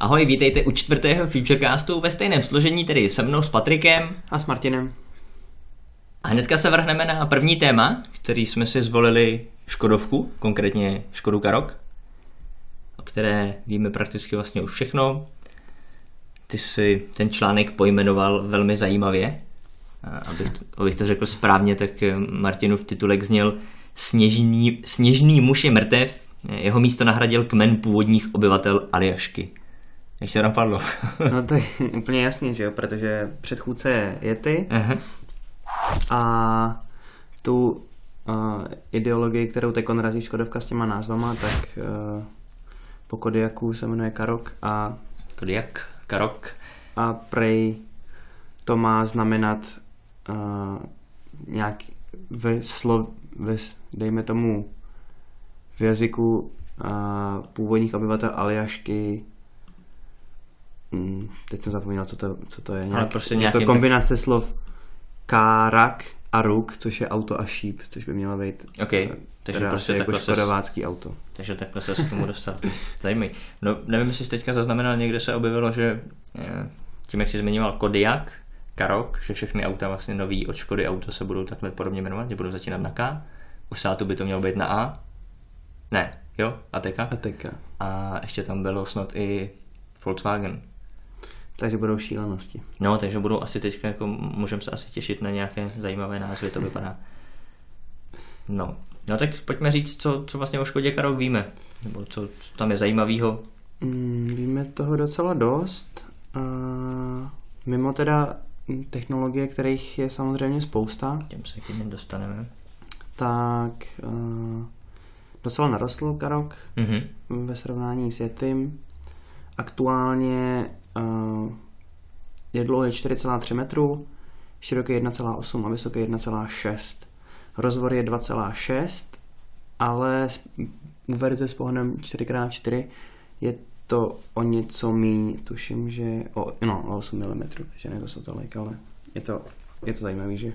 Ahoj, vítejte u čtvrtého Futurecastu ve stejném složení, tedy se mnou s Patrikem. A s Martinem. A hnedka se vrhneme na první téma, který jsme si zvolili Škodovku, konkrétně Škodu Karok, o které víme prakticky vlastně už všechno. Ty si ten článek pojmenoval velmi zajímavě. Abych, abych to řekl správně, tak Martinův titulek zněl Sněžný, sněžný muž je mrtev, jeho místo nahradil kmen původních obyvatel Aljašky. Se napadlo? no to je úplně jasně, že jo, protože předchůdce je Yeti Aha. a tu uh, ideologii, kterou teď razí Škodovka s těma názvama, tak uh, po Kodiaku se jmenuje Karok a Kodiak, Karok a prej to má znamenat uh, nějak ve slov, ve, dejme tomu v jazyku uh, původních obyvatel Aljašky Hmm, teď jsem zapomněl, co to, co to je. Nějak, prostě je to kombinace tak... slov kárak a ruk, což je auto a šíp, což by mělo být okay. takže teda prostě jako škodovácký auto. Takže takhle se k tomu dostal. Zajímavý. No, nevím, jestli jsi teďka zaznamenal, někde se objevilo, že eh, tím, jak jsi zmiňoval Kodiak, Karok, že všechny auta vlastně nový od Škody auto se budou takhle podobně jmenovat, že budou začínat na K. U Sátu by to mělo být na A. Ne, jo, Ateka. Ateka. A ještě tam bylo snad i Volkswagen. Takže budou šílenosti. No, takže budou asi teď, jako můžeme se asi těšit na nějaké zajímavé názvy, to vypadá. No, no tak pojďme říct, co, co vlastně o Škodě Karok víme, nebo co, co tam je zajímavého. Mm, víme toho docela dost. A mimo teda technologie, kterých je samozřejmě spousta. Těm se k dostaneme. Tak uh, docela narostl Karok mm-hmm. ve srovnání s Yetim. Aktuálně je dlouhý 4,3 metrů, široký 1,8 a vysoký 1,6. Rozvor je 2,6, ale u verze s pohonem 4x4 je to o něco míň, tuším, že o, no, o 8 mm, takže ne zase tolik, ale je to, je to zajímavé, že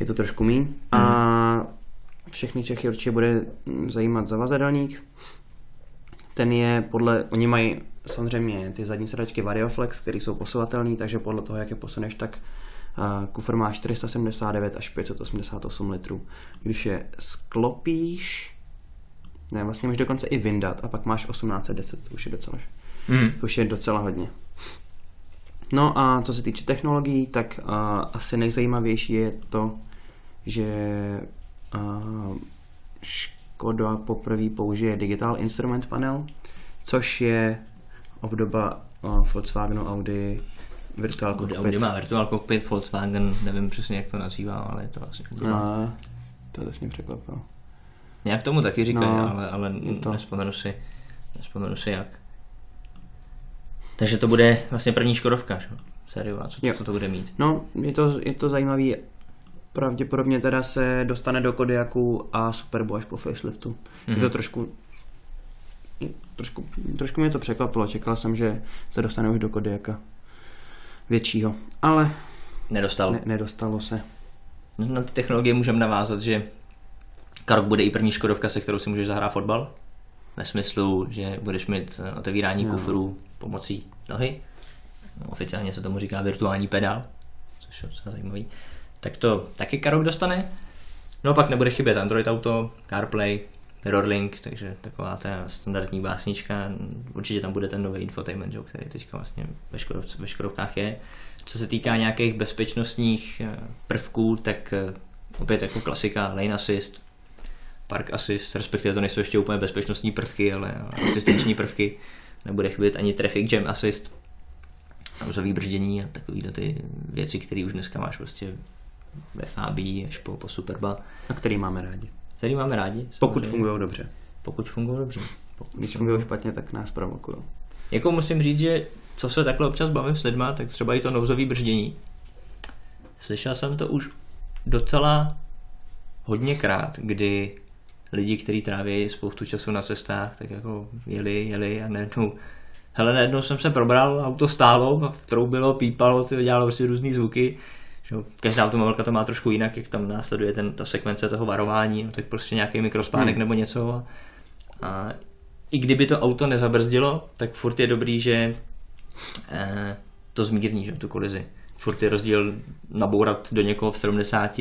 je to trošku míň. Mm. A mhm. všechny Čechy určitě bude zajímat zavazadelník. Ten je podle, oni mají samozřejmě ty zadní sedačky Varioflex, které jsou posouvatelné, takže podle toho, jak je posuneš, tak uh, kufr má 479 až 588 litrů. Když je sklopíš, ne, vlastně můžeš dokonce i vyndat a pak máš 1810, to už je docela, mm. to už je docela hodně. No a co se týče technologií, tak uh, asi nejzajímavější je to, že uh, Škoda poprvé použije Digital Instrument Panel, což je obdoba uh, Volkswagenu Audi Virtual Cockpit. Audi má Virtual Cockpit, Volkswagen, nevím přesně jak to nazývá, ale je to asi obdoba. No, to mě překvapilo. Nějak tomu taky říkají, no, ale, ale to. nespomenu si, nespomenu si jak. Takže to bude vlastně první Škodovka, že? Sériu, a co, co to bude mít? No, je to, je to zajímavý. Pravděpodobně teda se dostane do Kodiaku a Superbu až po faceliftu. Mm-hmm. Je to mhm. trošku trošku, trošku mě to překvapilo. Čekal jsem, že se dostane už do Kodiaka většího. Ale nedostalo. Ne, nedostalo se. Na ty technologie můžeme navázat, že Karok bude i první Škodovka, se kterou si můžeš zahrát fotbal. Ve smyslu, že budeš mít eh, otevírání no. kufru pomocí nohy. No, oficiálně se tomu říká virtuální pedál, což je docela zajímavý. Tak to taky Karok dostane. No pak nebude chybět Android Auto, CarPlay, Mirrorlink, takže taková ta standardní básnička. Určitě tam bude ten nový infotainment, který teďka vlastně ve, Škodov, ve Škodovkách je. Co se týká nějakých bezpečnostních eh, prvků, tak eh, opět jako klasika lane assist, park assist, respektive to nejsou ještě úplně bezpečnostní prvky, ale asistenční prvky. Nebude chybět ani traffic jam assist, nouzový brždění a takovýhle ty věci, které už dneska máš prostě ve Fabii až po, po Superba. A který máme rádi který máme rádi. Pokud fungují dobře. Pokud fungují dobře. Pokud Když fungují špatně, tak nás provokují. Jako musím říct, že co se takhle občas bavím s lidma, tak třeba i to nouzové brždění. Slyšel jsem to už docela hodněkrát, kdy lidi, kteří tráví spoustu času na cestách, tak jako jeli, jeli a najednou Hele, najednou jsem se probral, auto stálo, troubilo, pípalo, dělalo prostě různé zvuky že každá automobilka to má trošku jinak, jak tam následuje ten, ta sekvence toho varování, no, tak prostě nějaký mikrospánek mm. nebo něco. A i kdyby to auto nezabrzdilo, tak furt je dobrý, že eh, to zmírní, že, tu kolizi. Furt je rozdíl nabourat do někoho v 70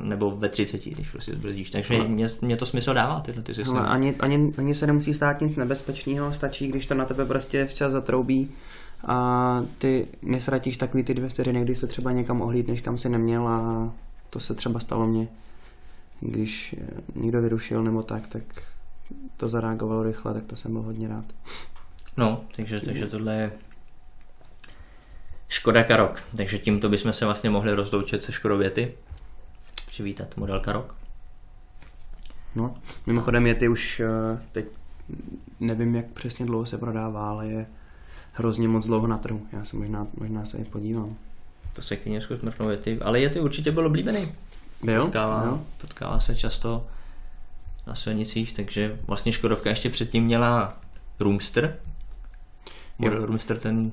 nebo ve 30, když prostě zbrzdíš. Takže mě, mě, to smysl dává tyhle ty systémy. ani, ani, ani se nemusí stát nic nebezpečného, stačí, když to na tebe prostě včas zatroubí a ty nesratíš takový ty dvě vteřiny, když se třeba někam ohlídneš, kam si neměl a to se třeba stalo mně, když někdo vyrušil nebo tak, tak to zareagovalo rychle, tak to jsem byl hodně rád. No, takže, takže tohle je Škoda Karok, takže tímto bychom se vlastně mohli rozloučit se Škodou Věty. Přivítat model Karok. No, mimochodem je ty už eh, teď nevím, jak přesně dlouho se prodává, ale je hrozně moc dlouho na trhu. Já se možná, možná se i podívám. To se kyně zkus mrknou Yeti, ale Yeti určitě byl oblíbený. Byl? Potkává, jo. potkává se často na silnicích, takže vlastně Škodovka ještě předtím měla Roomster. Model Roomster ten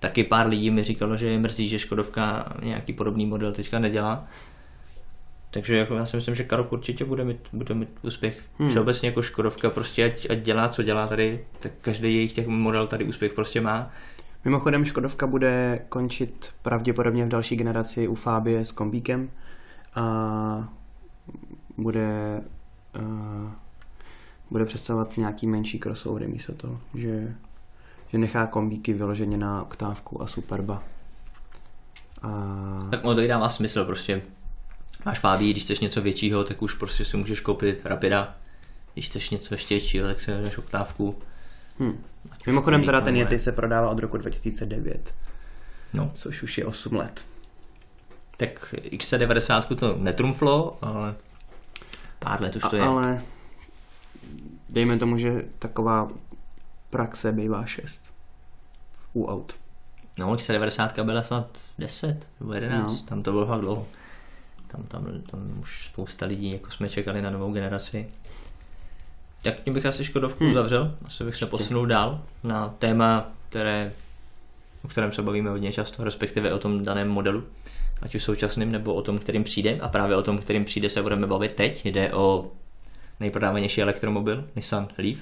taky pár lidí mi říkalo, že je mrzí, že Škodovka nějaký podobný model teďka nedělá. Takže jako já si myslím, že Karok určitě bude mít, bude mít úspěch. Hmm. Všeobecně jako Škodovka prostě ať, ať dělá, co dělá tady, tak každý jejich těch model tady úspěch prostě má. Mimochodem Škodovka bude končit pravděpodobně v další generaci u Fabie s kombíkem a bude, uh, bude představovat nějaký menší crossover místo toho, že, že nechá kombíky vyloženě na oktávku a superba. A... Tak ono to i dává smysl, prostě máš Fábí, když chceš něco většího, tak už prostě si můžeš koupit Rapida, když chceš něco ještě většího, tak si vezmeš oktávku. Hmm. Mimochodem teda ten Yeti se prodává od roku 2009, no. což už je 8 let. Tak XC90 to netrumflo, ale pár let už to A, je. Ale dejme tomu, že taková praxe bývá 6 u aut. No, XC90 byla snad 10 nebo 11, no. tam to bylo fakt dlouho. Tam, tam, tam už spousta lidí, jako jsme čekali na novou generaci. Tak tím bych asi Škodovku hmm. uzavřel, asi bych se posunul dál na téma, které, o kterém se bavíme hodně často, respektive o tom daném modelu, ať už současným nebo o tom, kterým přijde. A právě o tom, kterým přijde, se budeme bavit teď. Jde o nejprodávanější elektromobil, Nissan Leaf.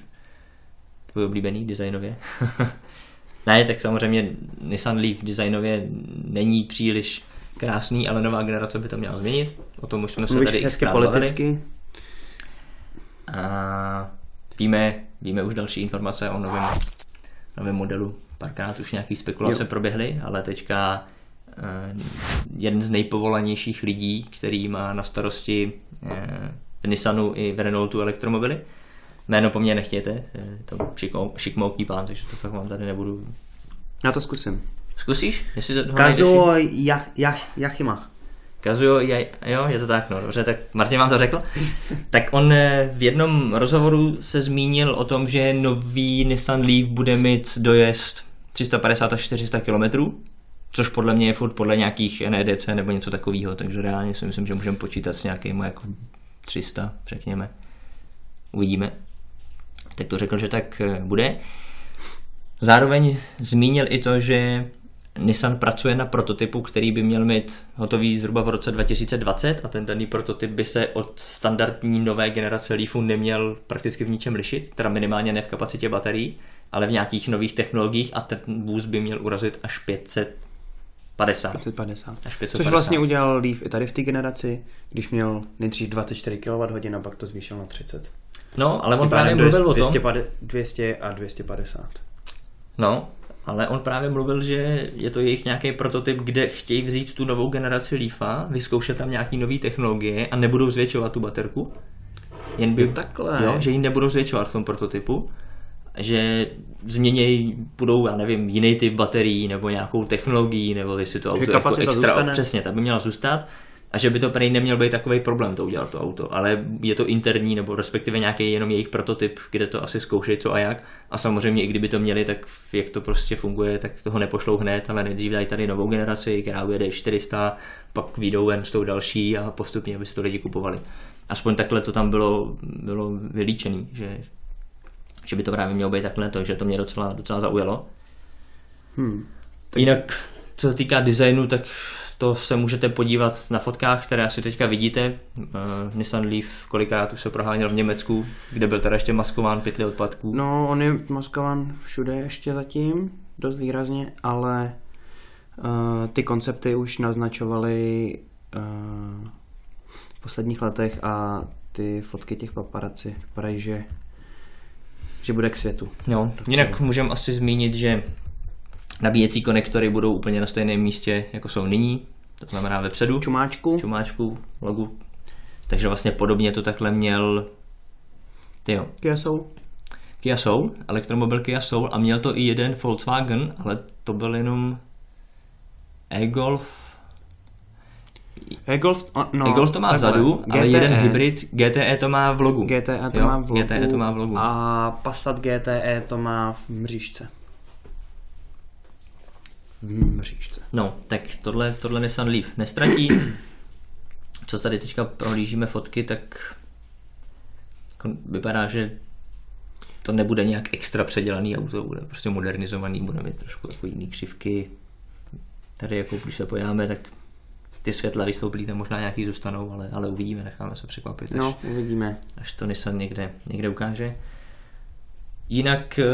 Tvůj oblíbený designově. ne, tak samozřejmě Nissan Leaf designově není příliš krásný, ale nová generace by to měla změnit. O tom už jsme se tady hezky politicky. A víme, víme už další informace o novém, novém modelu. Párkrát už nějaký spekulace jo. proběhly, ale teďka uh, jeden z nejpovolanějších lidí, který má na starosti v Nissanu i v Renaultu elektromobily. Jméno po mně nechtějte, to šikmouký pán, takže to fakt vám tady nebudu. Já to zkusím. Zkusíš? Jestli to Kazuo Yachima. Kazuo, jo, je to tak, no dobře, tak Martin vám to řekl. tak on eh, v jednom rozhovoru se zmínil o tom, že nový Nissan Leaf bude mít dojezd 350 až 400 km, což podle mě je furt podle nějakých NEDC nebo něco takového, takže reálně si myslím, že můžeme počítat s nějakým jako 300, řekněme. Uvidíme. Tak to řekl, že tak eh, bude. Zároveň zmínil i to, že Nissan pracuje na prototypu, který by měl mít hotový zhruba v roce 2020 a ten daný prototyp by se od standardní nové generace Leafu neměl prakticky v ničem lišit, teda minimálně ne v kapacitě baterií, ale v nějakých nových technologiích a ten vůz by měl urazit až 500 50. 550. Až 550. Což vlastně udělal Leaf i tady v té generaci, když měl nejdřív 24 kWh a pak to zvýšil na 30. No, ale on právě mluvil o tom... 200 a 250. No, ale on právě mluvil, že je to jejich nějaký prototyp, kde chtějí vzít tu novou generaci Leafa, vyzkoušet tam nějaký nové technologie a nebudou zvětšovat tu baterku. Jen by, takhle. Jo, že ji nebudou zvětšovat v tom prototypu, že změnějí, budou, já nevím, jiný typ baterií nebo nějakou technologií, nebo jestli to auto jako extra, zůstane. přesně, ta by měla zůstat a že by to prej neměl být takový problém to udělat to auto, ale je to interní nebo respektive nějaký jenom jejich prototyp, kde to asi zkoušejí co a jak a samozřejmě i kdyby to měli, tak jak to prostě funguje, tak toho nepošlou hned, ale nejdřív dají tady novou generaci, která ujede 400, pak výjdou ven s tou další a postupně aby si to lidi kupovali. Aspoň takhle to tam bylo, bylo vylíčený, že, že by to právě mělo být takhle, takže to mě docela, docela zaujalo. Hmm. Jinak, co se týká designu, tak to se můžete podívat na fotkách, které asi teďka vidíte. Uh, Nissan Leaf kolikrát už se proháněl v Německu, kde byl teda ještě maskován pytli odpadků. No, on je maskovan všude ještě zatím, dost výrazně, ale uh, ty koncepty už naznačovaly uh, v posledních letech a ty fotky těch paparaci vypadají, že, že bude k světu. No, jinak můžeme asi zmínit, že nabíjecí konektory budou úplně na stejném místě, jako jsou nyní, to znamená vepředu. Čumáčku. Čumáčku, logu. Takže vlastně podobně to takhle měl tyjo. Kia Soul. Kia Soul, elektromobil Kia Soul a měl to i jeden Volkswagen, ale to byl jenom e-Golf. E-Golf, no, e-Golf to má takhle. vzadu, GTE. ale jeden hybrid GTE to má v logu. GTE to jo, má v logu. GTE to má v logu. A Passat GTE to má v mřížce v mřížce. No, tak tohle, tohle Nissan Leaf nestratí. Co tady teďka prohlížíme fotky, tak jako vypadá, že to nebude nějak extra předělaný auto, bude prostě modernizovaný, bude mít trošku jako jiný křivky. Tady jako když se pojáme, tak ty světla vystouplí tam možná nějaký zůstanou, ale, ale uvidíme, necháme se překvapit, až, no, uvidíme. až to Nissan někde, někde ukáže. Jinak eh,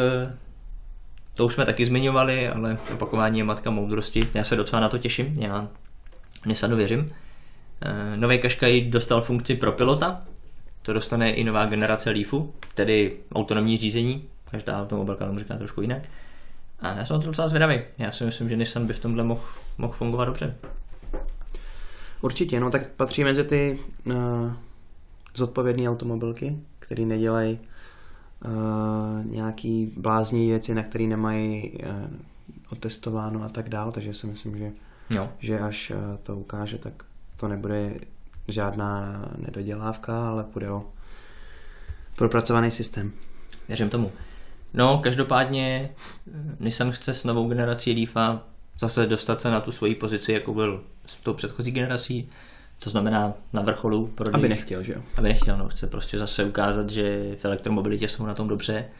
to už jsme taky zmiňovali, ale opakování je matka moudrosti. Já se docela na to těším, já Nissanu věřím. E, nový Qashqai dostal funkci pro pilota, to dostane i nová generace Leafu, tedy autonomní řízení, každá automobilka tomu říká trošku jinak. A já jsem na to docela zvědavý. Já si myslím, že Nissan by v tomhle mohl, mohl fungovat dobře. Určitě, no tak patří mezi ty uh, zodpovědné automobilky, které nedělají uh, nějaký blázní věci, na které nemají uh, otestováno a tak dál, takže si myslím, že, jo. že až uh, to ukáže, tak to nebude žádná nedodělávka, ale bude o propracovaný systém. Věřím tomu. No, každopádně Nissan chce s novou generací Leafa zase dostat se na tu svoji pozici, jako byl s tou předchozí generací. To znamená na vrcholu pro Aby nechtěl, že jo? Aby nechtěl, no. Chce prostě zase ukázat, že v elektromobilitě jsou na tom dobře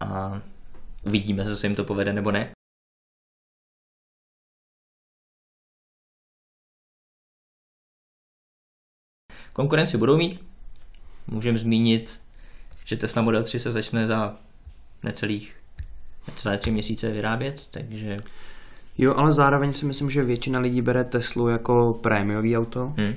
a uvidíme, zase se jim to povede nebo ne. Konkurenci budou mít. Můžeme zmínit, že Tesla Model 3 se začne za necelých necelé tři měsíce vyrábět, takže Jo, ale zároveň si myslím, že většina lidí bere Teslu jako prémiový auto hmm.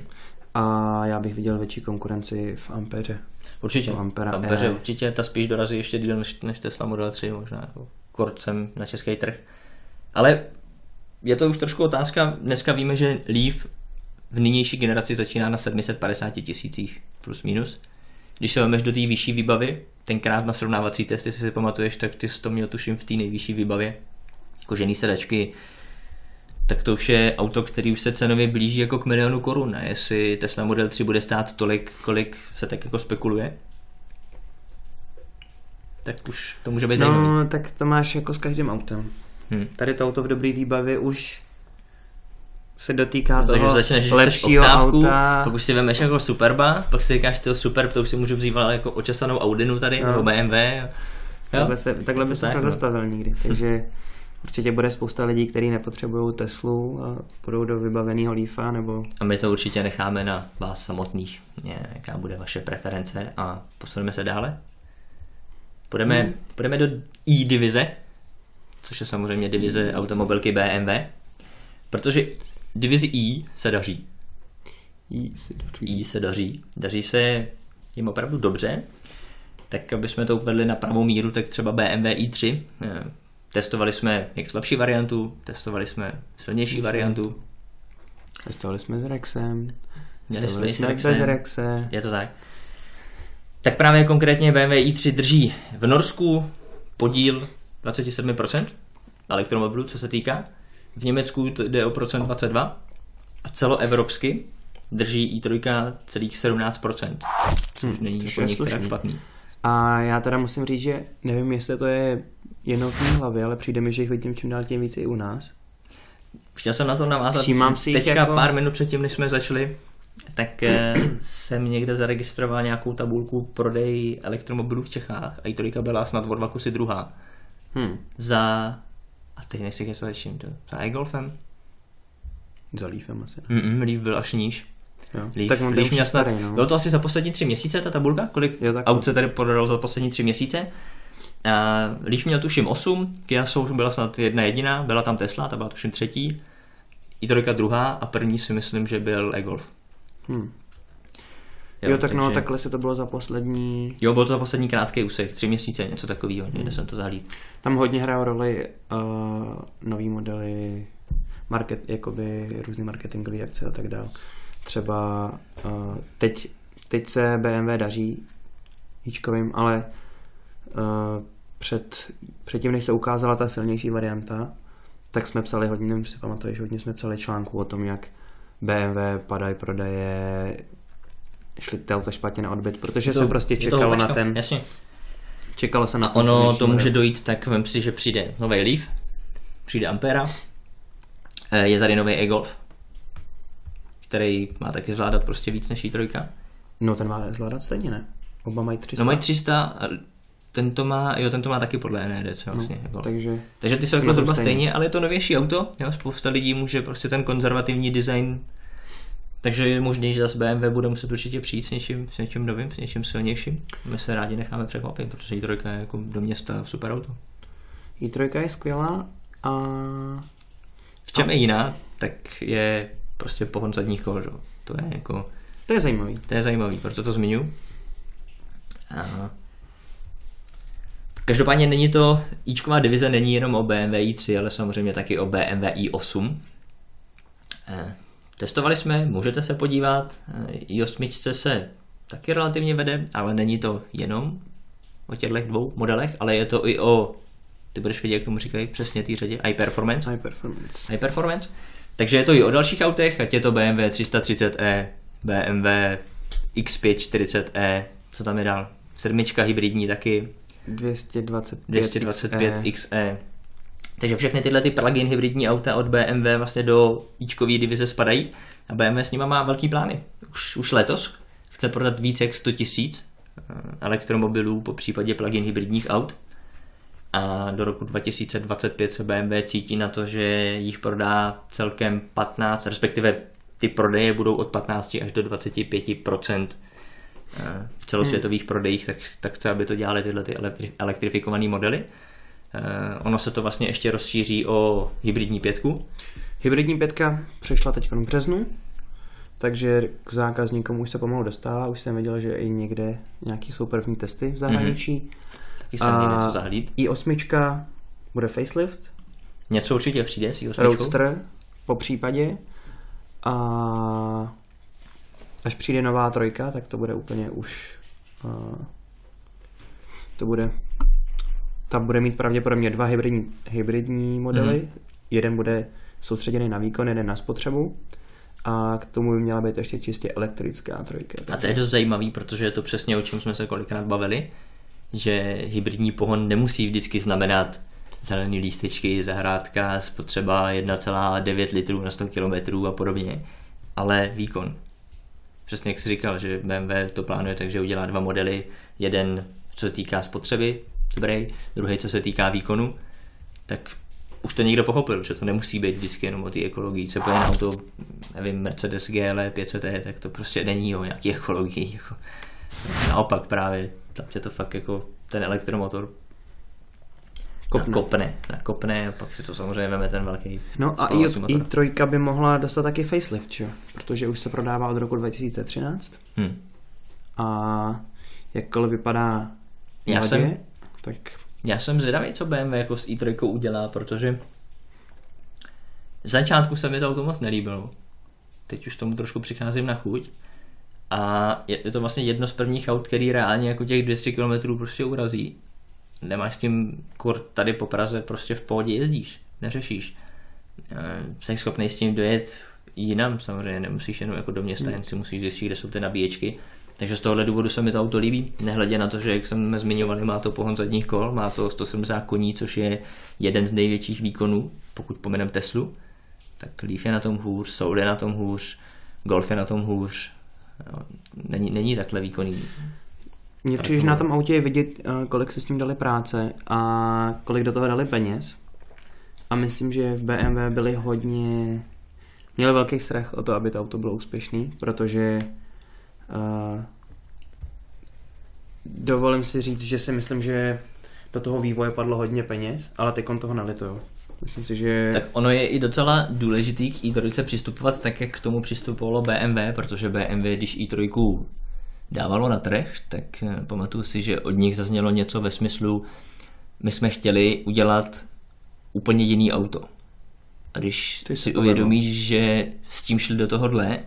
a já bych viděl větší konkurenci v Ampeře. Určitě, Ampera Ampeře e. určitě, ta spíš dorazí ještě díl než, než Tesla Model 3, možná jako korcem na český trh. Ale je to už trošku otázka, dneska víme, že Leaf v nynější generaci začíná na 750 tisících plus minus. Když se vezmeš do té vyšší výbavy, tenkrát na srovnávací testy, jestli si pamatuješ, tak ty jsi to měl tuším v té nejvyšší výbavě, kožený sedačky, tak to už je auto, který už se cenově blíží jako k milionu korun. A jestli Tesla Model 3 bude stát tolik, kolik se tak jako spekuluje, tak už to může být no, zajímavý. No, tak to máš jako s každým autem. Hmm. Tady to auto v dobré výbavě už se dotýká no, toho začneš, lepšího oktávku, auta. Pak už si vemeš jako Superba, pak si říkáš, to super, to už si můžu vzít jako očesanou Audinu tady, no. nebo BMW. Jo? Takhle, se, takhle by se tak, nezastavil no. nikdy, takže určitě bude spousta lidí, kteří nepotřebují Teslu a budou do vybaveného Leafa nebo... A my to určitě necháme na vás samotných, jaká bude vaše preference a posuneme se dále. Půjdeme, hmm. půjdeme do i-divize, což je samozřejmě divize automobilky BMW, protože divizi i se daří. I se daří. I se daří. Daří se jim opravdu dobře. Tak aby jsme to uvedli na pravou míru, tak třeba BMW i3 Testovali jsme jak lepší variantu, testovali jsme silnější variantu. Testovali jsme s Rexem. Měli jsme s Rexem. bez Rexe. Je to tak. Tak právě konkrétně BMW i3 drží v Norsku podíl 27% elektromobilů, co se týká. V Německu jde o procent 22 a celoevropsky drží i3 celých 17%, což hmm, není jako špatný. A já teda musím říct, že nevím, jestli to je jenom v mé hlavě, ale přijde mi, že jich vidím čím dál tím víc i u nás. Chtěl jsem na to navázat. Všímám si Teďka jako... pár minut předtím, než jsme začali, tak eh, jsem někde zaregistroval nějakou tabulku prodej elektromobilů v Čechách a i tolika byla snad o dva kusy druhá. Hmm. Za, a teď nechci si čím to, za e-golfem? Za Leafem asi. Mm-mm, Leaf byl až níž. Jo. Tak už měl snad, starý, no. bylo to asi za poslední tři měsíce ta tabulka, kolik Jo, tak. aut se tady prodalo za poslední tři měsíce. A Leaf měl tuším 8, Kia Soul byla snad jedna jediná, byla tam Tesla, ta byla tuším třetí, i trojka druhá a první si myslím, že byl e-Golf. Hm. Jo, jo, tak no, takhle se to bylo za poslední... Jo, bylo to za poslední krátký úsek, tři měsíce, něco takového, někde jsem to zahlíd. Tam hodně hrajou roli uh, nový modely, market, jakoby různý marketingové akce a tak dále. Třeba uh, teď, teď se BMW daří jíčkovým, ale uh, před, předtím, než se ukázala ta silnější varianta, tak jsme psali hodně, nevím, si pamatuješ, hodně jsme psali článku o tom, jak BMW padají prodeje, šli ty auta špatně na odbyt, protože To- se prostě čekalo na ten, Jasně. čekalo se na A ono to může model. dojít tak, vem si, že přijde nový Leaf, přijde Ampera, eh, je tady nový e-Golf, který má taky zvládat prostě víc než i3. No ten má zvládat stejně, ne? Oba mají 300. No mají 300, a tento má, jo, tento má taky podle NEDC vlastně. no, Golf. takže Takže ty jsou jako zhruba stejně. stejně, ale je to novější auto, jo, spousta lidí může prostě ten konzervativní design takže je možný, že zase BMW bude muset určitě přijít s něčím, s něčím novým, s něčím silnějším. My se rádi necháme překvapit, protože i trojka je jako do města super auto. i3 je skvělá a V čem je jiná, tak je prostě pohon zadních kol, že? To je jako, to je zajímavý. to je zajímavý, proto to zmiňuji. A... Každopádně není to, ičková divize není jenom o BMW i3, ale samozřejmě taky o BMW i8. Eh, Testovali jsme, můžete se podívat, eh, i8 se taky relativně vede, ale není to jenom o těchto dvou modelech, ale je to i o, ty budeš vědět, jak tomu říkají přesně té řadě, i-performance. High performance. High performance. Takže je to i o dalších autech, ať je to BMW 330e, BMW X5 40e, co tam je dál? Sedmička hybridní taky, 225, 225 XE. XE. Takže všechny tyhle ty plug-in hybridní auta od BMW vlastně do ičkové divize spadají a BMW s nima má velký plány. Už, už letos chce prodat více jak 100 tisíc eh, elektromobilů, po případě plug-in hybridních aut. A do roku 2025 se BMW cítí na to, že jich prodá celkem 15, respektive ty prodeje budou od 15 až do 25% v celosvětových prodejích, tak, tak chce, aby to dělali tyhle ty elektri- elektrifikované modely. Eh, ono se to vlastně ještě rozšíří o hybridní pětku. Hybridní pětka přešla teď v březnu, takže k zákazníkům už se pomalu dostává. Už jsem viděl, že i někde nějaký jsou první testy v zahraničí. Mm-hmm. Taky měl něco zahlíd. i8 bude facelift, Něco určitě přijde s i8. Roadster po případě a až přijde nová trojka, tak to bude úplně už uh, to bude ta bude mít pravděpodobně dva hybridní, hybridní modely. Mhm. Mm-hmm. Jeden bude soustředěný na výkon, jeden na spotřebu a k tomu by měla být ještě čistě elektrická trojka. A to je dost zajímavý, protože je to přesně o čem jsme se kolikrát bavili, že hybridní pohon nemusí vždycky znamenat zelený lístečky, zahrádka, spotřeba 1,9 litrů na 100 km a podobně, ale výkon. Přesně jak jsi říkal, že BMW to plánuje tak, že udělá dva modely, jeden co se týká spotřeby, dobrý, druhý co se týká výkonu, tak už to někdo pochopil, že to nemusí být vždycky jenom o té ekologii. Co na auto, nevím, Mercedes GL 500e, tak to prostě není o nějaké ekologii. Jako. Naopak právě, tam tě to fakt jako ten elektromotor Kopne. kopne, nakopne a pak si to samozřejmě veme ten velký No a i, i trojka by mohla dostat taky facelift, že? protože už se prodává od roku 2013 Hm. a jakkoliv vypadá Já mladě, jsem- tak Já jsem zvědavý, co BMW jako s i3 udělá, protože začátku se mi to auto moc nelíbilo. Teď už tomu trošku přicházím na chuť. A je je to vlastně jedno z prvních aut, který reálně jako těch 200 km prostě urazí. Nemáš s tím kur tady po Praze prostě v pohodě jezdíš, neřešíš. Eh, Jsi schopný s tím dojet jinam samozřejmě, nemusíš jenom jako do města, jen si musíš zjistit, kde jsou ty nabíječky. Takže z tohohle důvodu se mi to auto líbí, nehledě na to, že jak jsme zmiňovali, má to pohon zadních kol, má to 170 koní, což je jeden z největších výkonů, pokud pomenem Teslu. Tak Leaf je na tom hůř, Soul je na tom hůř, Golf je na tom hůř. Není, není takhle výkonný. Mně Tak přijde, že na tom autě je vidět, eh, kolik se s tím dali práce a kolik do toho dali peněz. A myslím, že v BMW byli hodně... měli velký strach o to, aby to auto bylo úspěšný, protože uh, dovolím si říct, že si myslím, že do toho vývoje padlo hodně peněz, ale teď toho nalituju. Myslím si, že... Tak ono je i docela důležitý k i3 přistupovat tak, jak k tomu přistupovalo BMW, protože BMW, když i3 dávalo na trh, tak eh, pamatuju si, že od nich zaznělo něco ve smyslu, my jsme chtěli udělat úplně jiný auto. A když si si uvědomíš, že s tím šli do tohohle,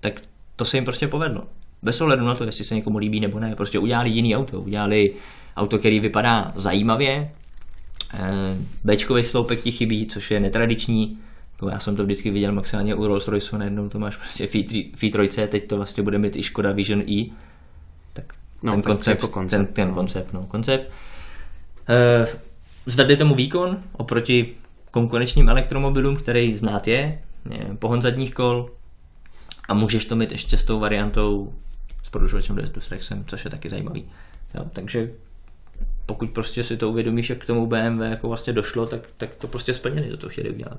tak to se jim prostě povedlo. Bez ohledu na to, jestli se někomu líbí nebo ne. Prostě udělali jiný auto. Udělali auto, který vypadá zajímavě. Eh, Bčkový sloupek ti chybí, což je netradiční. No, já jsem to vždycky viděl maximálně u Rolls Royce, najednou to máš prostě V3, teď to vlastně bude mít i Škoda Vision E. Tak no, ten, koncept, jako koncept, ten, ten no. koncept, no, koncept. Uh, zvedli tomu výkon oproti konkurenčním elektromobilům, který znát je, je pohon zadních kol a můžeš to mít ještě s tou variantou s prodlužovačem s Rexem, což je taky zajímavý. Jo, takže pokud prostě si to uvědomíš, jak k tomu BMW jako vlastně došlo, tak, tak to prostě splněli, to to chtěli udělat.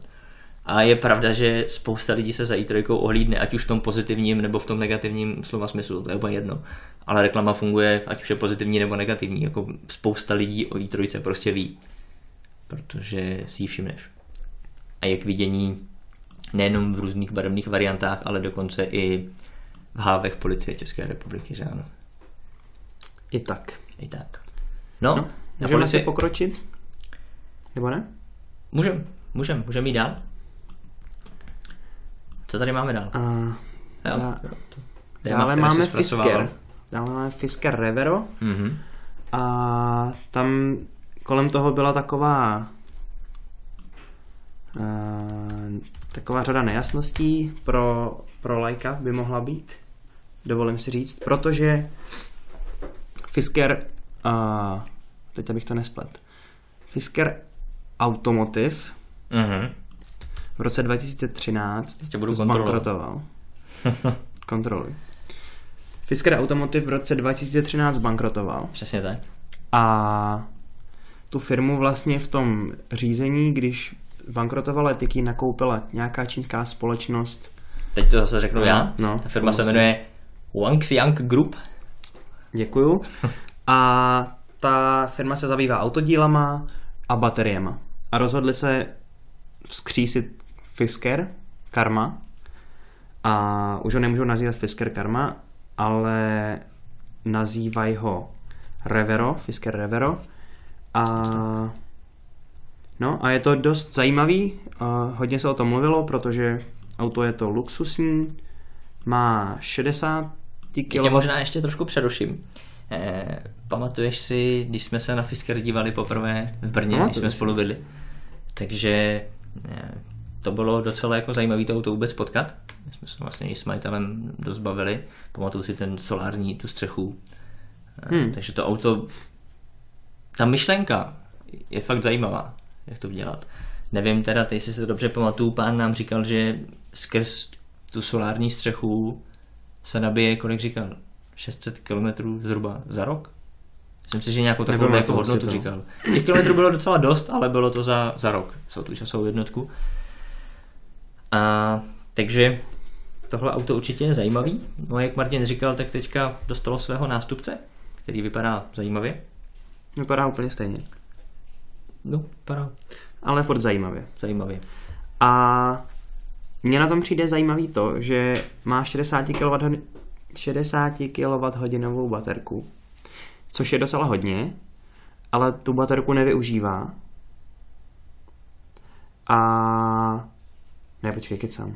A je pravda, že spousta lidí se za i3 ohlídne, ať už v tom pozitivním nebo v tom negativním slova smyslu, to je úplně jedno. Ale reklama funguje, ať už je pozitivní nebo negativní, jako spousta lidí o i3 prostě ví, protože si ji všimneš. A jak vidění nejenom v různých barevných variantách, ale dokonce i v hávech policie České republiky, že ano. I tak. I tak. No, no můžeme policii... si pokročit? Nebo ne? Můžeme, můžeme, můžeme jít dál. Co tady máme dál? Uh, jo. Já, dále máme Fisker. Dále máme Fisker Revero. Mm-hmm. A tam kolem toho byla taková uh, taková řada nejasností pro, pro lajka by mohla být. Dovolím si říct, protože Fisker uh, teď abych to nesplet. Fisker Automotive mm-hmm v roce 2013 Tě budu zbankrotoval. Kontroluj. Fisker Automotive v roce 2013 bankrotoval. Přesně tak. A tu firmu vlastně v tom řízení, když bankrotovala, tak ji nakoupila nějaká čínská společnost. Teď to zase řeknu no, já. No, Ta firma se jmenuje Wangxiang Group. Děkuju. A ta firma se zabývá autodílama a bateriema. A rozhodli se vzkřísit Fisker Karma a už ho nemůžu nazývat Fisker Karma, ale nazývají ho Revero, Fisker Revero a no a je to dost zajímavý, hodně se o tom mluvilo, protože auto je to luxusní, má 60 kg. Tě možná ještě trošku přeruším. Eh, pamatuješ si, když jsme se na Fisker dívali poprvé v Brně, když jsme spolu byli, takže eh, to bylo docela jako zajímavé to auto vůbec potkat. My jsme se vlastně i s majitelem dost bavili. Pamatuju si ten solární, tu střechu. Hmm. Takže to auto, ta myšlenka je fakt zajímavá, jak to dělat. Nevím teda, teď si se dobře pamatuju, pán nám říkal, že skrz tu solární střechu se nabije, kolik říkal, 600 km zhruba za rok? Myslím si, že nějakou takovou jako hodnotu říkal. Těch kilometrů bylo docela dost, ale bylo to za, za rok, jsou tu časovou jednotku. A takže tohle auto určitě je zajímavý. No a jak Martin říkal, tak teďka dostalo svého nástupce, který vypadá zajímavě. Vypadá úplně stejně. No, vypadá. Ale furt zajímavě. Zajímavě. A mně na tom přijde zajímavý to, že má 60 kWh, 60 kWh baterku, což je docela hodně, ale tu baterku nevyužívá. A ne, počkej, kecám.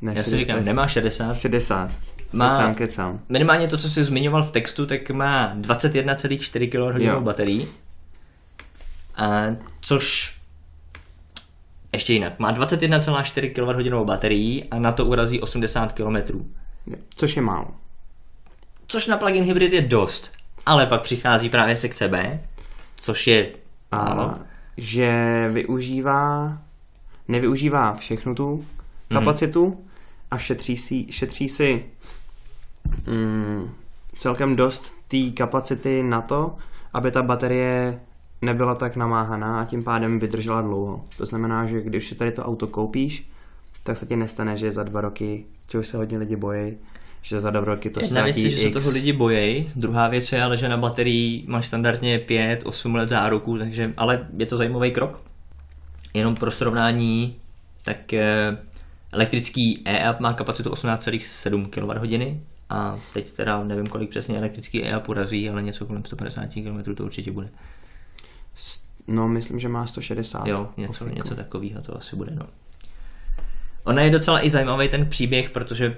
Ne, Já si říkám, nemá 60. 60. Má kecám. minimálně to, co jsi zmiňoval v textu, tak má 21,4 kWh baterií. A což ještě jinak, má 21,4 kWh baterií a na to urazí 80 km. Což je málo. Což na plug-in hybrid je dost. Ale pak přichází právě sekce B, což je málo. A že využívá nevyužívá všechnu tu mhm. kapacitu mm. a šetří si, šetří si mm, celkem dost té kapacity na to, aby ta baterie nebyla tak namáhaná a tím pádem vydržela dlouho. To znamená, že když si tady to auto koupíš, tak se ti nestane, že za dva roky, čeho se hodně lidi bojí, že za dva roky to Jedna věc je, že se toho lidi bojí, druhá věc je ale, že na baterii máš standardně 5-8 let záruku, takže, ale je to zajímavý krok. Jenom pro srovnání, tak eh, elektrický e-up má kapacitu 18,7 kWh a teď teda nevím, kolik přesně elektrický e-up urazí, ale něco kolem 150 km to určitě bude. No, myslím, že má 160. Jo, něco, něco takového to asi bude, no. Ona je docela i zajímavý ten příběh, protože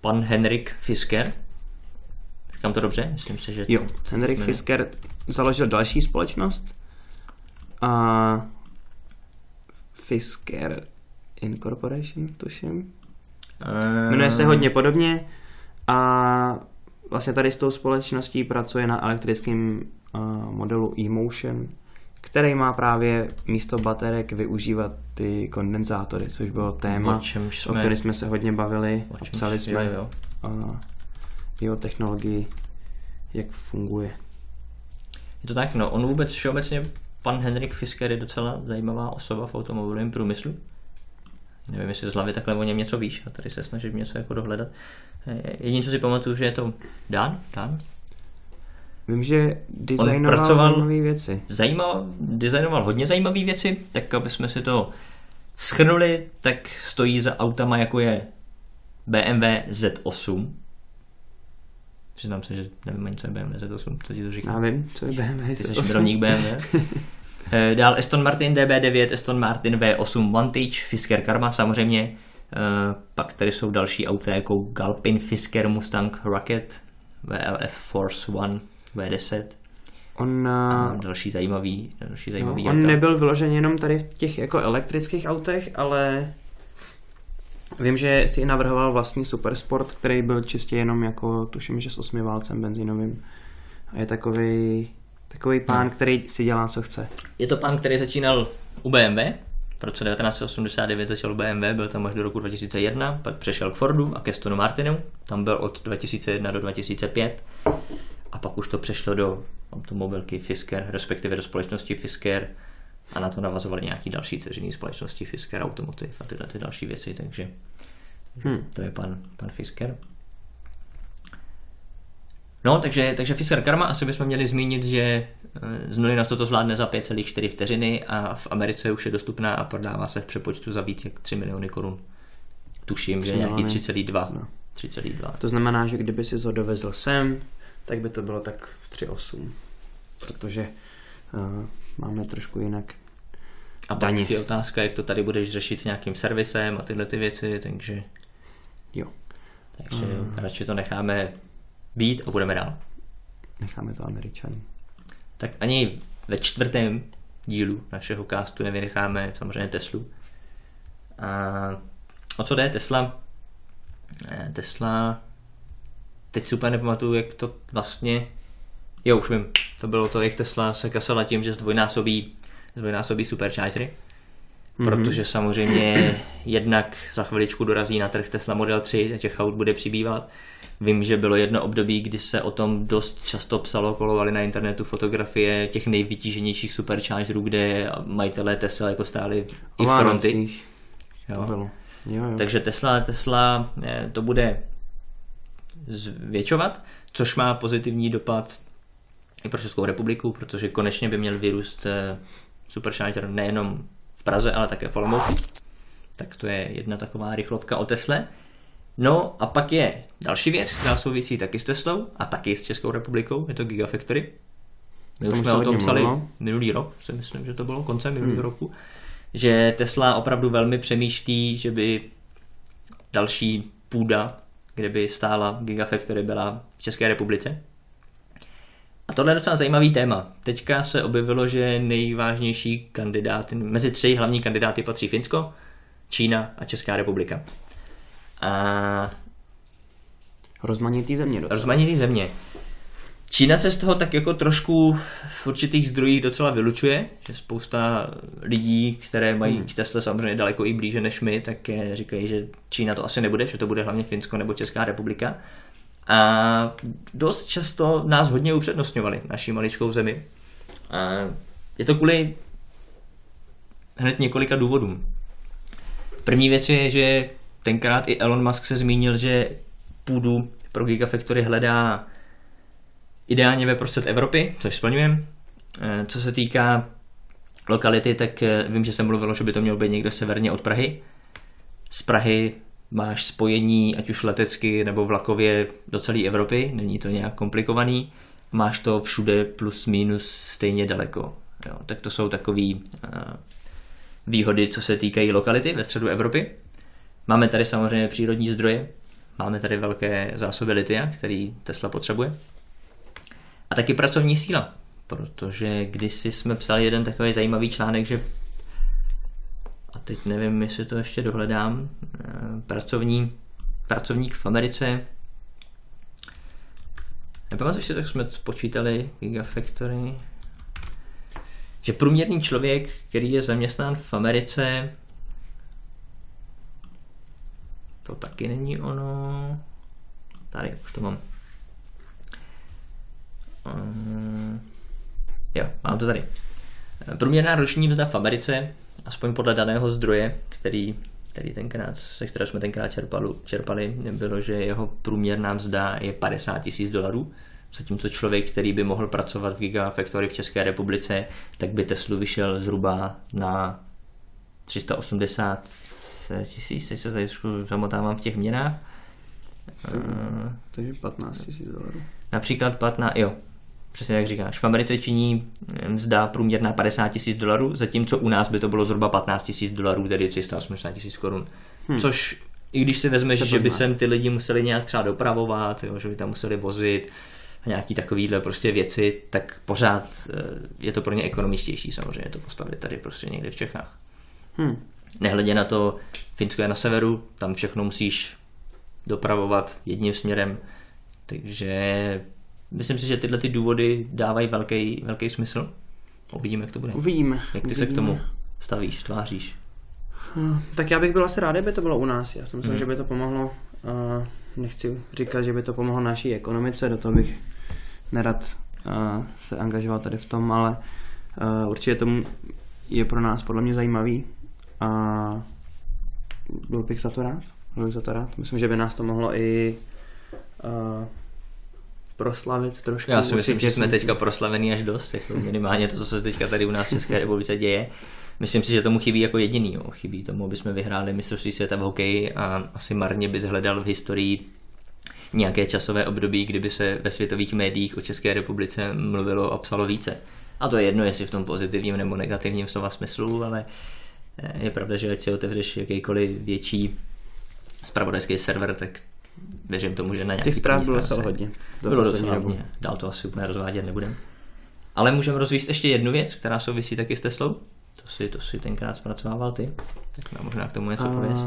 pan Henrik Fisker, říkám to dobře, myslím si, že... Jo, Henrik jmenuje. Fisker založil další společnost a Fisker Incorporation, tuším. Uh, Jmenuje se hodně podobně a vlastně tady s tou společností pracuje na elektrickém uh, modelu eMotion, který má právě místo baterek využívat ty kondenzátory, což bylo téma, O čemž o jsme- které jsme se hodně bavili o a čemž- psali jsme jo, jo. uh, i o technologii, jak funguje. Je to tak, no, on vůbec všeobecně, pan Henrik Fisker je docela zajímavá osoba v automobilovém průmyslu. Nevím, jestli z hlavy takhle o něm něco víš a tady se snažím něco jako dohledat. Jediné, co si pamatuju, že je to Dan, Dan, Vím, že designoval pracoval- zajímavé věci. zajímal, designoval hodně zajímavé věci, tak aby jsme si to schrnuli, tak stojí za autama jako je BMW Z8. Přiznám se, že nevím ani, co je BMW Z8, co ti to říká. Já vím, co je BMW. Ty jsi milovník BMW. Eh, Dál Aston Martin DB9, Aston Martin V8 Vantage, Fisker Karma samozřejmě. Eh, Pak tady jsou další auta jako Galpin, Fisker, Mustang, Rocket, VLF Force One, V10 On, a uh, další zajímavý, další no, zajímavý on auta. nebyl vyložen jenom tady v těch jako elektrických autech, ale vím, že si i navrhoval vlastní supersport, který byl čistě jenom jako, tuším, že s osmi válcem benzínovým. A je takový takový pán, který si dělá, co chce. Je to pán, který začínal u BMW, v roce 1989 začal u BMW, byl tam až do roku 2001, pak přešel k Fordu a ke Stonu Martinu, tam byl od 2001 do 2005 a pak už to přešlo do automobilky Fisker, respektive do společnosti Fisker a na to navazovaly nějaký další dceřiné společnosti Fisker Automotive a tyhle ty další věci, takže Hm. to je pan, pan Fisker. No, takže, takže Fisker Karma asi bychom měli zmínit, že eh, z nuly na to to zvládne za 5,4 vteřiny a v Americe už je dostupná a prodává se v přepočtu za více jak 3 miliony korun. Tuším, že nějaký miliony. 3,2. No. 3,2. To znamená, že kdyby si ho dovezl sem, tak by to bylo tak 3,8. Protože uh, máme trošku jinak. A pak daně. je otázka, jak to tady budeš řešit s nějakým servisem a tyhle ty věci, takže, Jo, takže radši to necháme být a budeme dál. necháme to američanům. Tak ani ve čtvrtém dílu našeho castu nevynecháme samozřejmě Teslu. A o co jde Tesla? Eh, Tesla, teď si úplně nepamatuju, jak to vlastně, jo už vím, to bylo to, jak Tesla se kasala tím, že zdvojnásobí, zdvojnásobí superchargery. Mhm. Protože samozřejmě jednak za chviličku dorazí na trh Tesla Model 3 a těch aut bude přibývat. Vím, že bylo jedno období, kdy se o tom dost často psalo, kolovaly na internetu fotografie těch nejvytíženějších superchargerů, kde majitelé Tesla jako stáli O i fronty. Jo. bylo. Jo, jo. Takže Tesla, Tesla eh, to bude zvětšovat, což má pozitivní dopad i pro Českou republiku, protože konečně by měl vyrůst eh, supercharger nejenom v Praze, ale také v Olomouci. Tak to je jedna taková rychlovka o Tesle. No a pak je další věc, která souvisí taky s Teslou a taky s Českou republikou, je to Gigafactory. My už jsme o tom psali mluvilo. minulý rok, si myslím, že to bylo koncem minulého roku, že Tesla opravdu velmi přemýšlí, že by další půda, kde by stála Gigafactory, byla v České republice. A tohle je docela zajímavý téma. Teďka se objevilo, že nejvážnější kandidáty, mezi tři hlavní kandidáty patří Finsko, Čína a Česká republika. A Rozmanitý země docela. rozmanitý země. Čína se z toho tak jako trošku v určitých zdrojích docela vylučuje, že spousta lidí, které mají k Tesla samozřejmě daleko i blíže než my, tak eh, říkají, že Čína to asi nebude, že to bude hlavně Finsko nebo Česká republika. A dost často nás hodně upřednostňovali, naší maličkou zemi. A je to kvůli hned několika důvodům. První věc je, že tenkrát i Elon Musk se zmínil, že půdu pro Gigafactory hledá ideálně ve prostřed Evropy, což splňujeme. Eh, co se týká lokality, tak eh, vím, že jsem mluvil, že by to mělo být někde severně od Prahy. Z Prahy máš spojení, ať už letecky nebo vlakově do celé Evropy, není to nějak komplikovaný. Máš to všude plus minus stejně daleko. Jo, tak to jsou takové uh, výhody, co se týkají lokality ve středu Evropy. Máme tady samozřejmě přírodní zdroje, máme tady velké zásoby litia, který Tesla potřebuje. A taky pracovní síla, protože kdysi jsme psali jeden takový zajímavý článek, že a teď nevím, jestli to ještě dohledám, eh, pracovní, pracovník v Americe, nepamatuji si, tak jsme spočítali Gigafactory, že průměrný člověk, který je zaměstnán v Americe, to taky není ono. Tady, už to mám. Um, jo, mám to tady. Průměrná roční mzda v Americe, aspoň podle daného zdroje, který, který tenkrát, se kterého jsme tenkrát čerpali, čerpali, bylo, že jeho průměrná mzda je 50 tisíc dolarů, zatímco člověk, který by mohl pracovat v Gigafactory v České republice, tak by Teslu vyšel zhruba na 380 tisíc, teď se zamotávám v těch měnách. Takže 15 tisíc dolarů. Například 15, jo, přesně jak říkáš, v Americe činí mzda průměrná 50 tisíc dolarů, zatímco u nás by to bylo zhruba 15 tisíc dolarů, tedy 380 tisíc korun. Hmm. Což i když si vezmeš, že by sem ty lidi museli nějak třeba dopravovat, jo, že by tam museli vozit a nějaký takovýhle prostě věci, tak pořád eh, je to pro ně ekonomičtější samozřejmě to postavit tady prostě někde v Čechách. Hmm. Nehledě na to, Finsko je na severu, tam všechno musíš dopravovat jedním směrem, takže myslím si, že tyhle ty důvody dávají velký, velký smysl. Uvidíme, jak to bude. Uvidíme. Jak ty uvidíme. se k tomu stavíš, tváříš? Hm, tak já bych byl asi rád, kdyby to bylo u nás. Já si myslím, hmm. že by to pomohlo. Uh, nechci říkat, že by to pomohlo naší ekonomice, do toho bych nerad uh, se angažoval tady v tom, ale uh, určitě to je pro nás podle mě zajímavý a byl bych za to rád. Byl bych za to rád. Myslím, že by nás to mohlo i uh, proslavit trošku. Já si myslím, že jsme teďka proslavený až dost, jako minimálně to, co se teďka tady u nás v České republice děje. Myslím si, že tomu chybí jako jediný. Jo. Chybí tomu, aby jsme vyhráli mistrovství světa v hokeji a asi marně bys hledal v historii nějaké časové období, kdyby se ve světových médiích o České republice mluvilo a psalo více. A to je jedno, jestli v tom pozitivním nebo negativním slova smyslu, ale eh, je pravda, že ať si otevřeš jakýkoliv větší spravodajský server, tak věřím tomu, že na nějaký Těch zpráv bylo docela hodně. Bylo docela hodně. Dál to asi úplně rozvádět nebudem. Ale můžeme rozvíjet ještě jednu věc, která souvisí taky s Teslou. To si, to si tenkrát zpracovával ty. Tak nám možná k tomu něco pověs.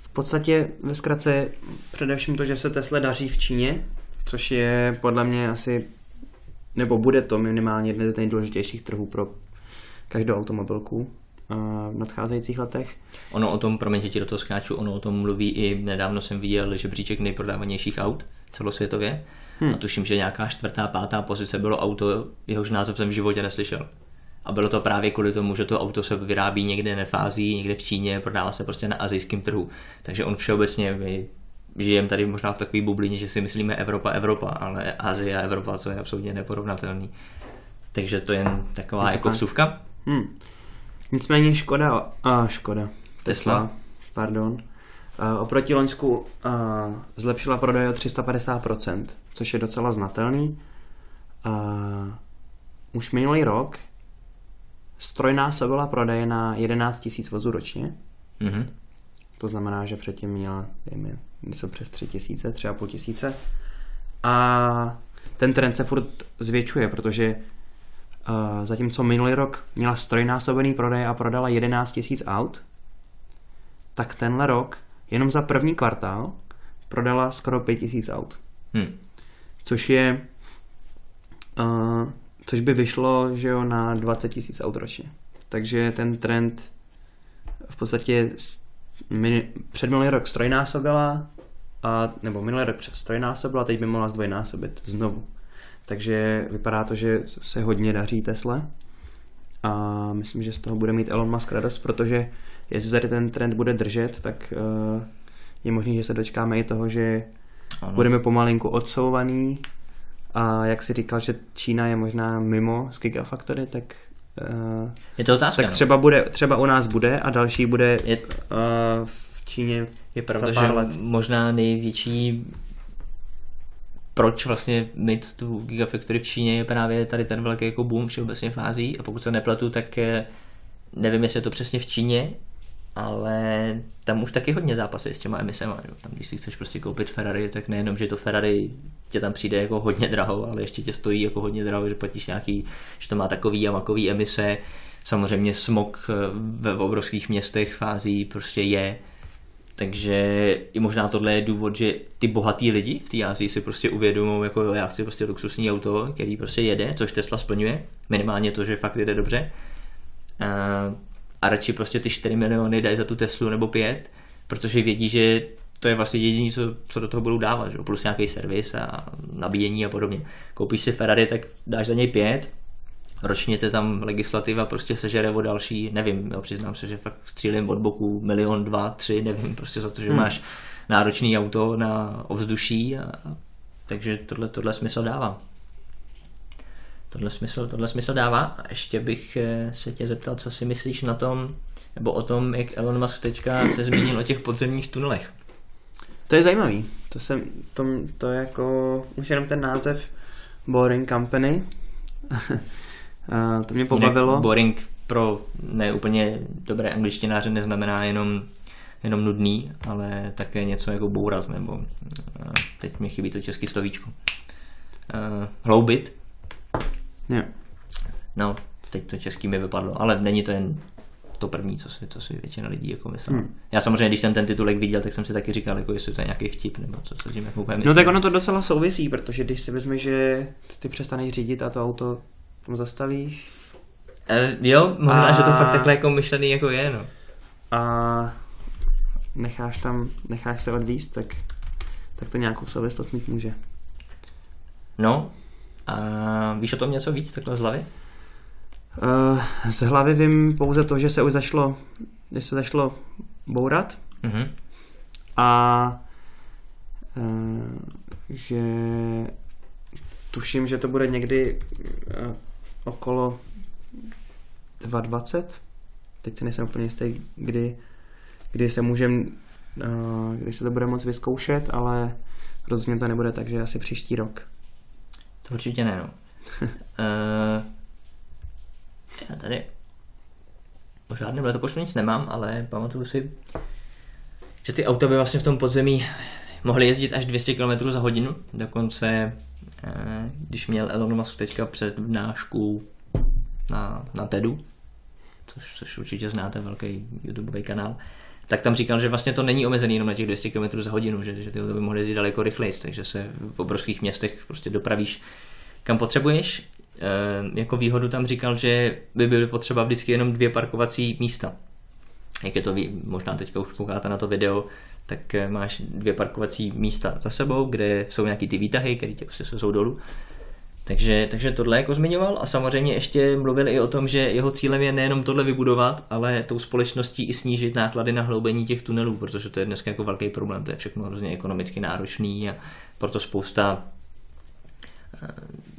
V podstatě ve zkratce především to, že se Tesla daří v Číně, což je podle mě asi, nebo bude to minimálně jeden z nejdůležitějších trhů pro každou automobilku v nadcházejících letech. Ono o tom, promiň, že ti do toho skáču, ono o tom mluví i nedávno jsem viděl žebříček nejprodávanějších aut celosvětově. Hmm. A tuším, že nějaká čtvrtá, pátá pozice bylo auto, jehož název jsem v životě neslyšel. A bylo to právě kvůli tomu, že to auto se vyrábí někde v Ázii, někde v Číně, prodává se prostě na azijském trhu. Takže on všeobecně, my žijeme tady možná v takové bublině, že si myslíme Evropa, Evropa, ale Azie a Evropa, to je absolutně neporovnatelný. Takže to je jen taková jako vsuvka. Hmm. Nicméně Škoda, a Škoda, Tesla, Tesla pardon, a oproti Loňsku a, zlepšila prodej o 350%, což je docela znatelný. A, už minulý rok strojnásobila prodeje na 11 000 vozů ročně. Mm-hmm. To znamená, že předtím měla dejme, něco přes 3 tisíce, 3,5 tisíce. A ten trend se furt zvětšuje, protože uh, zatímco minulý rok měla strojnásobený prodej a prodala 11 tisíc aut, tak tenhle rok jenom za první kvartál prodala skoro 5 tisíc aut. Hmm. Což je uh, což by vyšlo že jo, na 20 tisíc aut ročně. Takže ten trend v podstatě před minulý rok strojnásobila, a, nebo minulý rok strojnásobila, teď by mohla zdvojnásobit znovu. Takže vypadá to, že se hodně daří Tesla a myslím, že z toho bude mít Elon Musk radost, protože jestli tady ten trend bude držet, tak uh, je možné, že se dočkáme i toho, že ano. budeme pomalinku odsouvaný a jak si říkal, že Čína je možná mimo z Gigafactory, tak uh, je to otázka, tak no. třeba, bude, třeba u nás bude a další bude je, uh, v Číně Je pravda, že let. možná největší proč vlastně mít tu Gigafactory v Číně je právě tady ten velký jako boom všeobecně fází a pokud se nepletu, tak nevím, jestli je to přesně v Číně, ale tam už taky hodně zápasy s těma emisema. Jo. Tam, když si chceš prostě koupit Ferrari, tak nejenom, že to Ferrari tě tam přijde jako hodně draho, ale ještě tě stojí jako hodně draho, že platíš nějaký, že to má takový a makový emise. Samozřejmě smog eh, ve obrovských městech fází prostě je. Takže i možná tohle je důvod, že ty bohatý lidi v té Ázii si prostě uvědomují, jako já chci prostě luxusní auto, který prostě jede, což Tesla splňuje, minimálně to, že fakt jede dobře. A a radši prostě ty 4 miliony dají za tu Teslu nebo 5, protože vědí, že to je vlastně jediné, co, co do toho budou dávat, že? plus nějaký servis a nabíjení a podobně. Koupíš si Ferrari, tak dáš za něj 5, ročně te tam legislativa prostě sežere o další, nevím, jo, přiznám se, že fakt střílím od boku milion, dva, tři, nevím, prostě za to, že hmm. máš náročný auto na ovzduší, a, takže tohle, tohle smysl dává. Tohle smysl, tohle smysl dává. A ještě bych eh, se tě zeptal, co si myslíš na tom, nebo o tom, jak Elon Musk teďka se zmínil o těch podzemních tunelech. To je zajímavý. To, jsem, to, to je jako už jenom ten název Boring Company. to mě pobavilo. Jinak boring pro neúplně dobré angličtináře neznamená jenom, jenom nudný, ale také něco jako bourat, nebo eh, teď mi chybí to český slovíčko. Uh, hloubit, Jo. No, teď to český mi vypadlo, ale není to jen to první, co si, co si většina lidí jako myslela. Hmm. Já samozřejmě, když jsem ten titulek viděl, tak jsem si taky říkal, jako jestli to je nějaký vtip, nebo co, co tím jako No tak ono to docela souvisí, protože když si vezme, že ty přestaneš řídit a to auto tam zastavíš. E, jo, možná, a... že to fakt takhle jako myšlený jako je, no. A necháš tam, necháš se odvíst, tak, tak to nějakou souvislost mít může. No, a víš o tom něco víc takhle z hlavy? Uh, z hlavy vím pouze to, že se už zašlo, že se zašlo bourat uh-huh. a uh, že tuším, že to bude někdy uh, okolo 2.20. Teď se nejsem úplně jistý, kdy, kdy se můžem, uh, kdy se to bude moc vyzkoušet, ale rozhodně to nebude tak, že asi příští rok. To určitě ne, no. uh, já tady o žádném letopočtu nic nemám, ale pamatuju si, že ty auta by vlastně v tom podzemí mohly jezdit až 200 km za hodinu. Dokonce, když měl Elon Musk teďka přednášku na, na TEDu, což, což určitě znáte, velký YouTubeový kanál, tak tam říkal, že vlastně to není omezený jenom na těch 200 km za hodinu, že, že ty auta by mohly jezdit daleko rychleji, takže se v obrovských městech prostě dopravíš kam potřebuješ. E, jako výhodu tam říkal, že by byly potřeba vždycky jenom dvě parkovací místa. Jak je to, možná teďka už koukáte na to video, tak eh, máš dvě parkovací místa za sebou, kde jsou nějaký ty výtahy, které tě prostě jsou dolů. Takže, takže tohle jako zmiňoval a samozřejmě ještě mluvil i o tom, že jeho cílem je nejenom tohle vybudovat, ale tou společností i snížit náklady na hloubení těch tunelů, protože to je dneska jako velký problém, to je všechno hrozně ekonomicky náročný a proto spousta eh,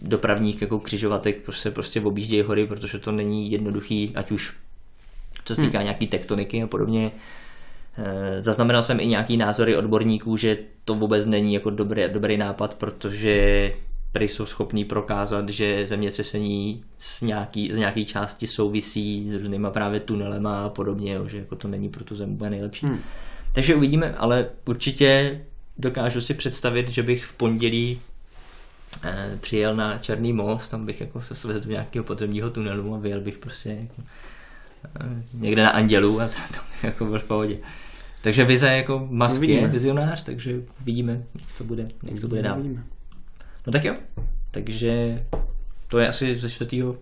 dopravních jako křižovatek prostě, prostě objíždějí hory, protože to není jednoduchý, ať už co se týká hmm. nějaký tektoniky a podobně. Eh, zaznamenal jsem i nějaký názory odborníků, že to vůbec není jako dobrý, dobrý nápad, protože prý jsou schopní prokázat, že zemětřesení z nějaký, z nějaký části souvisí s různýma právě tunelema a podobně, že jako to není pro tu zem úplně nejlepší. Hmm. Takže uvidíme, ale určitě dokážu si představit, že bych v pondělí eh, přijel na Černý most, tam bych jako se svezl do nějakého podzemního tunelu a vyjel bych prostě jako, někde na Andělu a tam jako byl v pohodě. Takže vize jako Musk je vizionář, takže vidíme, jak to bude, jak to bude dál. No tak jo, takže to je asi ze čtvrtého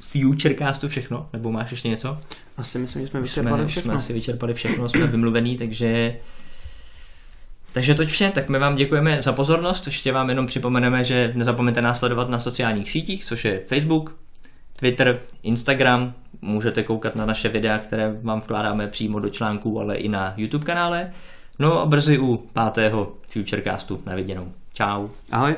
Futurecastu všechno, nebo máš ještě něco? Asi myslím, že jsme vyčerpali jsme, všechno. Jsme asi vyčerpali všechno, jsme vymluvený, takže takže to vše, tak my vám děkujeme za pozornost, ještě vám jenom připomeneme, že nezapomeňte nás sledovat na sociálních sítích, což je Facebook, Twitter, Instagram, můžete koukat na naše videa, které vám vkládáme přímo do článků, ale i na YouTube kanále. No a brzy u pátého Futurecastu. Na viděnou. Čau. Ahoj.